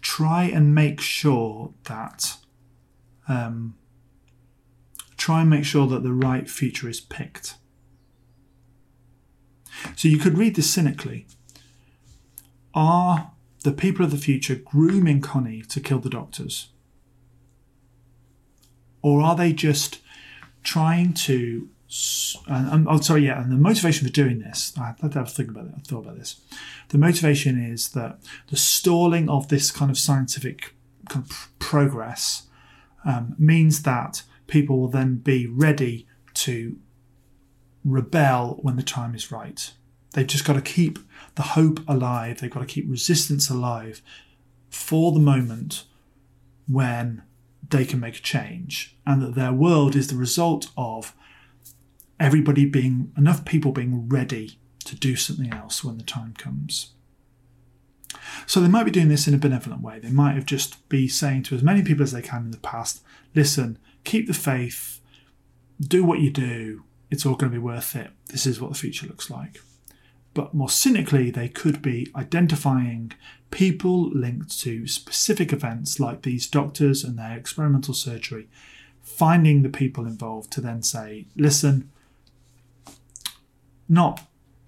try and make sure that um, try and make sure that the right future is picked. So you could read this cynically. Are the people of the future grooming Connie to kill the doctors? Or are they just trying to and, and oh, sorry, yeah, and the motivation for doing this, I had to have a think about it. I thought about this. The motivation is that the stalling of this kind of scientific kind of progress um, means that people will then be ready to rebel when the time is right. They've just got to keep the hope alive. They've got to keep resistance alive for the moment when they can make a change, and that their world is the result of everybody being enough people being ready to do something else when the time comes. So they might be doing this in a benevolent way. They might have just be saying to as many people as they can in the past, listen, keep the faith, do what you do, it's all going to be worth it. This is what the future looks like. But more cynically, they could be identifying people linked to specific events like these doctors and their experimental surgery, finding the people involved to then say, listen, not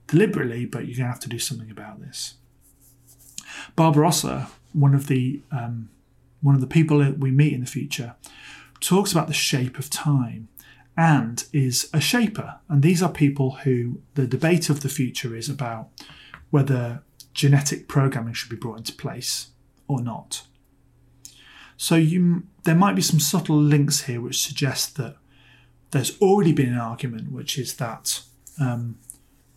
deliberately, but you're going to have to do something about this. Barbarossa, one of the um, one of the people that we meet in the future, talks about the shape of time and is a shaper. And these are people who the debate of the future is about whether genetic programming should be brought into place or not. So you, there might be some subtle links here which suggest that there's already been an argument, which is that um,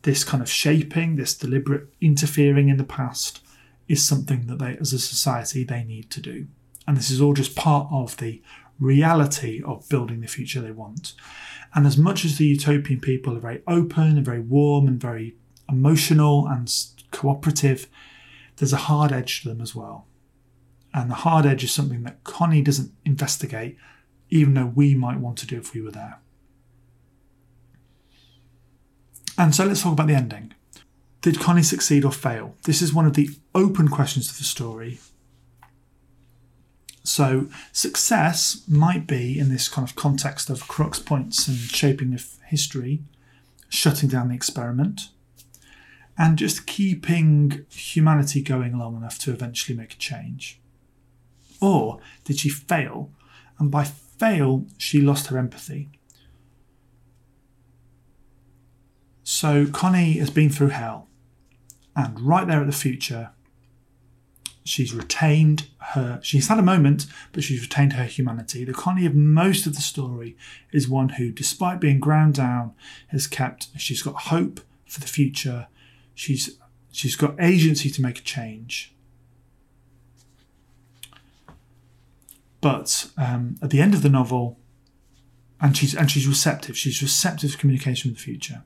this kind of shaping, this deliberate interfering in the past, is something that they, as a society, they need to do. And this is all just part of the reality of building the future they want. And as much as the utopian people are very open and very warm and very emotional and cooperative, there's a hard edge to them as well. And the hard edge is something that Connie doesn't investigate, even though we might want to do if we were there. And so let's talk about the ending. Did Connie succeed or fail? This is one of the open questions of the story. So, success might be in this kind of context of crux points and shaping of history, shutting down the experiment, and just keeping humanity going long enough to eventually make a change. Or did she fail? And by fail, she lost her empathy. So Connie has been through hell, and right there at the future, she's retained her. She's had a moment, but she's retained her humanity. The Connie of most of the story is one who, despite being ground down, has kept. She's got hope for the future. She's she's got agency to make a change. But um, at the end of the novel, and she's and she's receptive. She's receptive to communication with the future.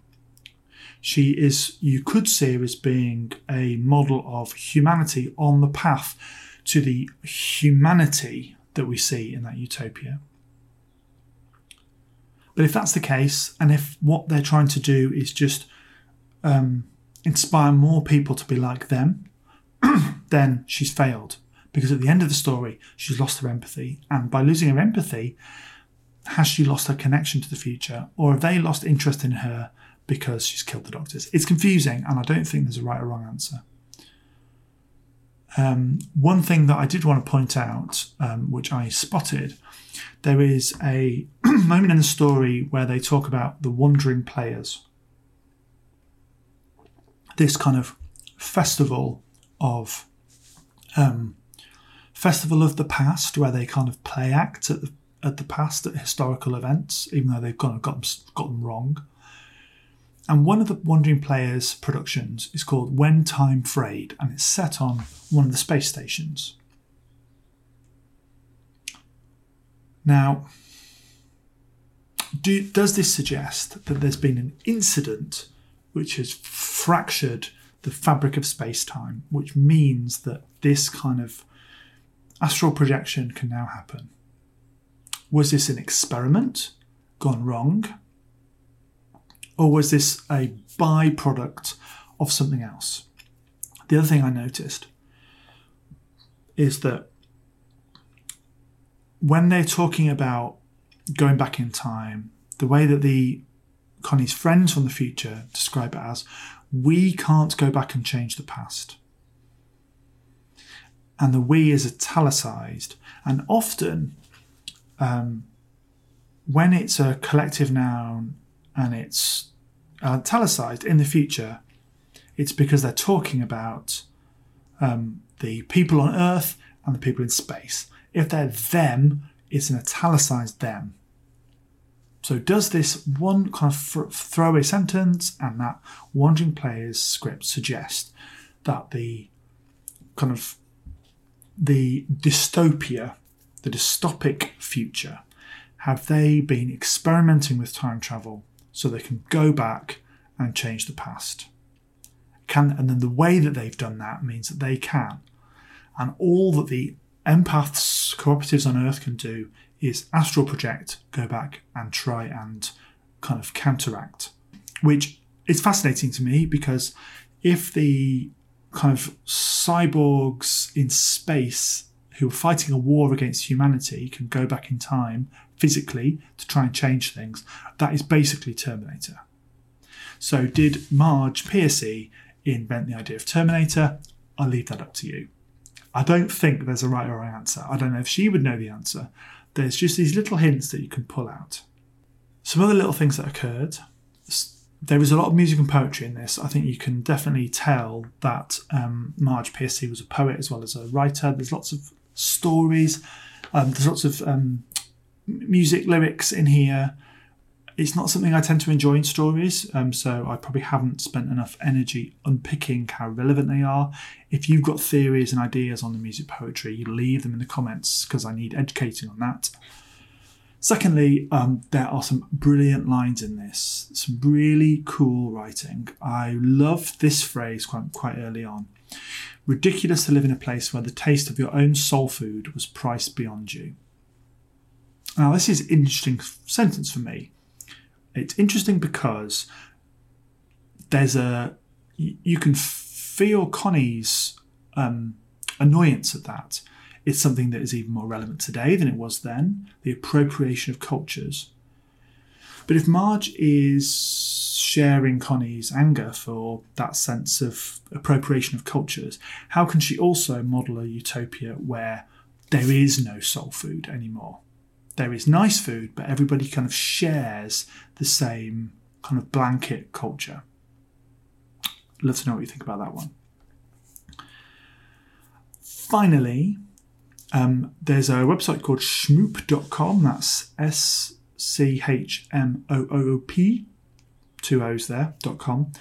She is, you could see her as being a model of humanity on the path to the humanity that we see in that utopia. But if that's the case, and if what they're trying to do is just um, inspire more people to be like them, then she's failed. Because at the end of the story, she's lost her empathy. And by losing her empathy, has she lost her connection to the future? Or have they lost interest in her because she's killed the doctors. It's confusing, and I don't think there's a right or wrong answer. Um, one thing that I did want to point out, um, which I spotted, there is a moment in the story where they talk about the wandering players. This kind of festival of um, festival of the past, where they kind of play act at the at the past at historical events, even though they've kind of got them, got them wrong. And one of the Wandering Players productions is called When Time Frayed, and it's set on one of the space stations. Now, do, does this suggest that there's been an incident which has fractured the fabric of space time, which means that this kind of astral projection can now happen? Was this an experiment gone wrong? Or was this a byproduct of something else? The other thing I noticed is that when they're talking about going back in time, the way that the Connie's friends from the future describe it as, we can't go back and change the past. And the we is italicized. And often, um, when it's a collective noun and it's italicized in the future, it's because they're talking about um, the people on Earth and the people in space. If they're them, it's an italicized them. So, does this one kind of throwaway sentence and that Wandering Players script suggest that the kind of the dystopia, the dystopic future, have they been experimenting with time travel so they can go back and change the past? Can and then the way that they've done that means that they can. And all that the empaths, cooperatives on Earth can do is astral project, go back and try and kind of counteract, which is fascinating to me because if the kind of cyborgs in space who are fighting a war against humanity can go back in time physically to try and change things, that is basically Terminator. So, did Marge Piercy invent the idea of Terminator? I'll leave that up to you. I don't think there's a right or wrong answer. I don't know if she would know the answer. There's just these little hints that you can pull out. Some other little things that occurred. There is a lot of music and poetry in this. I think you can definitely tell that um, Marge Piercy was a poet as well as a writer. There's lots of stories. Um, there's lots of um, music lyrics in here it's not something I tend to enjoy in stories, um, so I probably haven't spent enough energy unpicking how relevant they are. If you've got theories and ideas on the music poetry, leave them in the comments because I need educating on that. Secondly, um, there are some brilliant lines in this, some really cool writing. I love this phrase quite, quite early on. Ridiculous to live in a place where the taste of your own soul food was priced beyond you. Now, this is interesting sentence for me it's interesting because there's a you can feel Connie's um, annoyance at that. It's something that is even more relevant today than it was then. The appropriation of cultures. But if Marge is sharing Connie's anger for that sense of appropriation of cultures, how can she also model a utopia where there is no soul food anymore? there is nice food, but everybody kind of shares the same kind of blanket culture. Love to know what you think about that one. Finally, um, there's a website called schmoop.com. That's S C H M O O P, two O's there, dot com.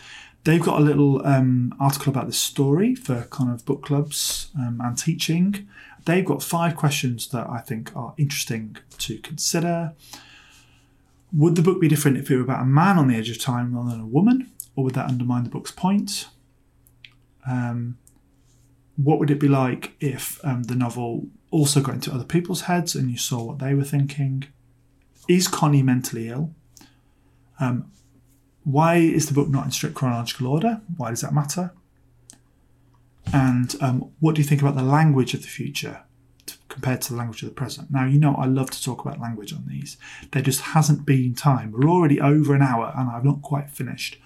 They've got a little um, article about the story for kind of book clubs um, and teaching they've got five questions that I think are interesting to consider. Would the book be different if it were about a man on the edge of time rather than a woman, or would that undermine the book's point? Um, what would it be like if um, the novel also got into other people's heads and you saw what they were thinking? Is Connie mentally ill? Um, why is the book not in strict chronological order? Why does that matter? And um, what do you think about the language of the future compared to the language of the present? Now, you know, I love to talk about language on these. There just hasn't been time. We're already over an hour and I've not quite finished.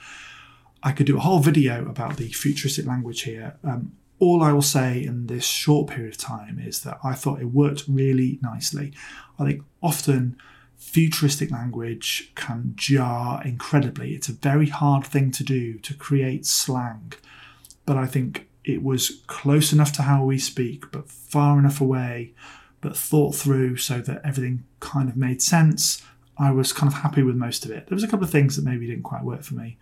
I could do a whole video about the futuristic language here. Um, all I will say in this short period of time is that I thought it worked really nicely. I think often futuristic language can jar incredibly. It's a very hard thing to do to create slang, but I think it was close enough to how we speak, but far enough away, but thought through so that everything kind of made sense. I was kind of happy with most of it. There was a couple of things that maybe didn't quite work for me,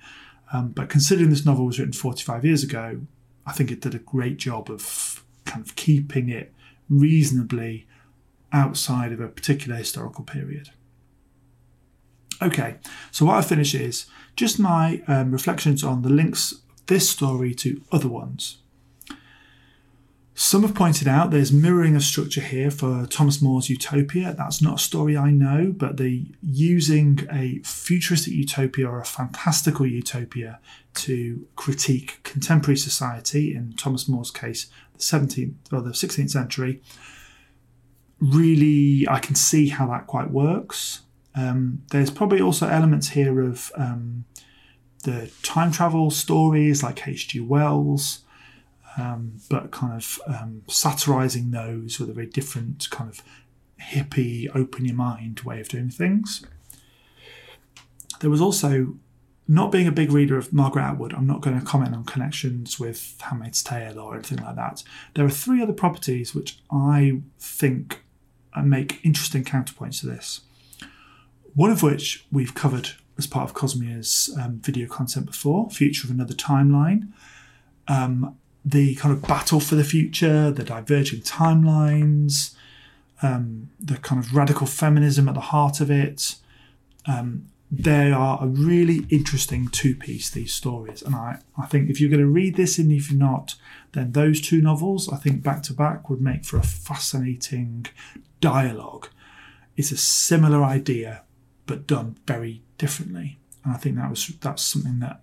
um, but considering this novel was written 45 years ago, I think it did a great job of kind of keeping it reasonably outside of a particular historical period. Okay, so what I finish is just my um, reflections on the links this story to other ones. Some have pointed out there's mirroring of structure here for Thomas More's Utopia. That's not a story I know, but the using a futuristic utopia or a fantastical utopia to critique contemporary society, in Thomas More's case, the 17th or the 16th century, really I can see how that quite works. Um, there's probably also elements here of um, the time travel stories like H.G. Wells um, but kind of um, satirizing those with a very different kind of hippie, open your mind way of doing things. There was also, not being a big reader of Margaret Atwood, I'm not going to comment on connections with Handmaid's Tale or anything like that. There are three other properties which I think make interesting counterpoints to this. One of which we've covered as part of Cosmia's um, video content before, Future of Another Timeline. Um, the kind of battle for the future, the diverging timelines, um, the kind of radical feminism at the heart of it. Um, they are a really interesting two piece, these stories. And I, I think if you're going to read this, and if you're not, then those two novels, I think back to back, would make for a fascinating dialogue. It's a similar idea, but done very differently. And I think that was that's something that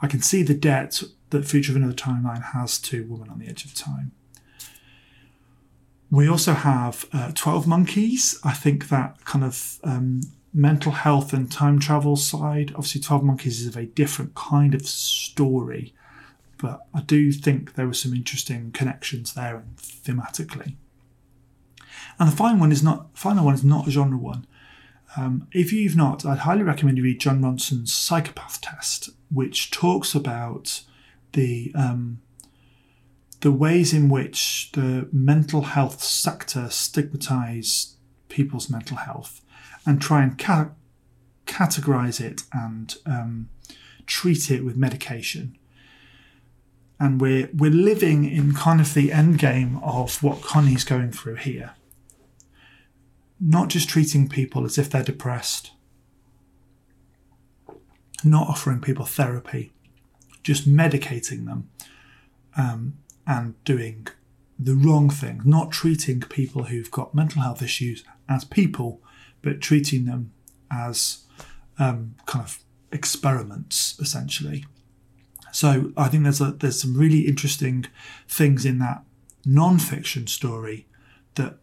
I can see the debt that Future of Another Timeline has to Woman on the Edge of Time. We also have uh, 12 Monkeys. I think that kind of um, mental health and time travel side, obviously, 12 Monkeys is a very different kind of story, but I do think there were some interesting connections there thematically. And the final one is not final one is not a genre one. Um, if you've not, I'd highly recommend you read Jon Ronson's Psychopath Test, which talks about the um, the ways in which the mental health sector stigmatize people's mental health and try and ca- categorize it and um, treat it with medication. And we're we're living in kind of the end game of what Connie's going through here. Not just treating people as if they're depressed, not offering people therapy, just medicating them um, and doing the wrong thing, not treating people who've got mental health issues as people, but treating them as um, kind of experiments, essentially. So I think there's a, there's some really interesting things in that non-fiction story that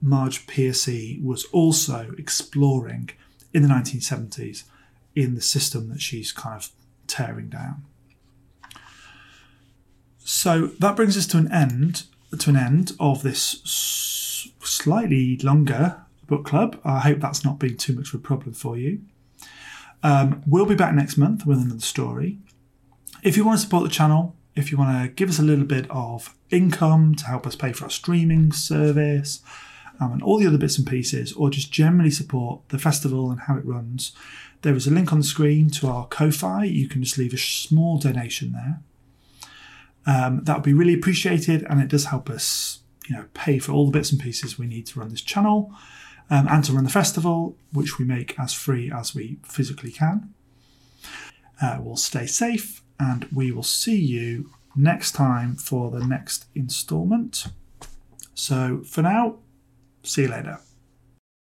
Marge Piercy was also exploring in the 1970s in the system that she's kind of tearing down. So that brings us to an end to an end of this s- slightly longer book club. I hope that's not been too much of a problem for you. Um, we'll be back next month with another story. If you want to support the channel, if you want to give us a little bit of income to help us pay for our streaming service um, and all the other bits and pieces, or just generally support the festival and how it runs, there is a link on the screen to our Ko-fi. You can just leave a small donation there. Um, that would be really appreciated, and it does help us, you know, pay for all the bits and pieces we need to run this channel um, and to run the festival, which we make as free as we physically can. Uh, we'll stay safe, and we will see you next time for the next instalment. So for now, see you later.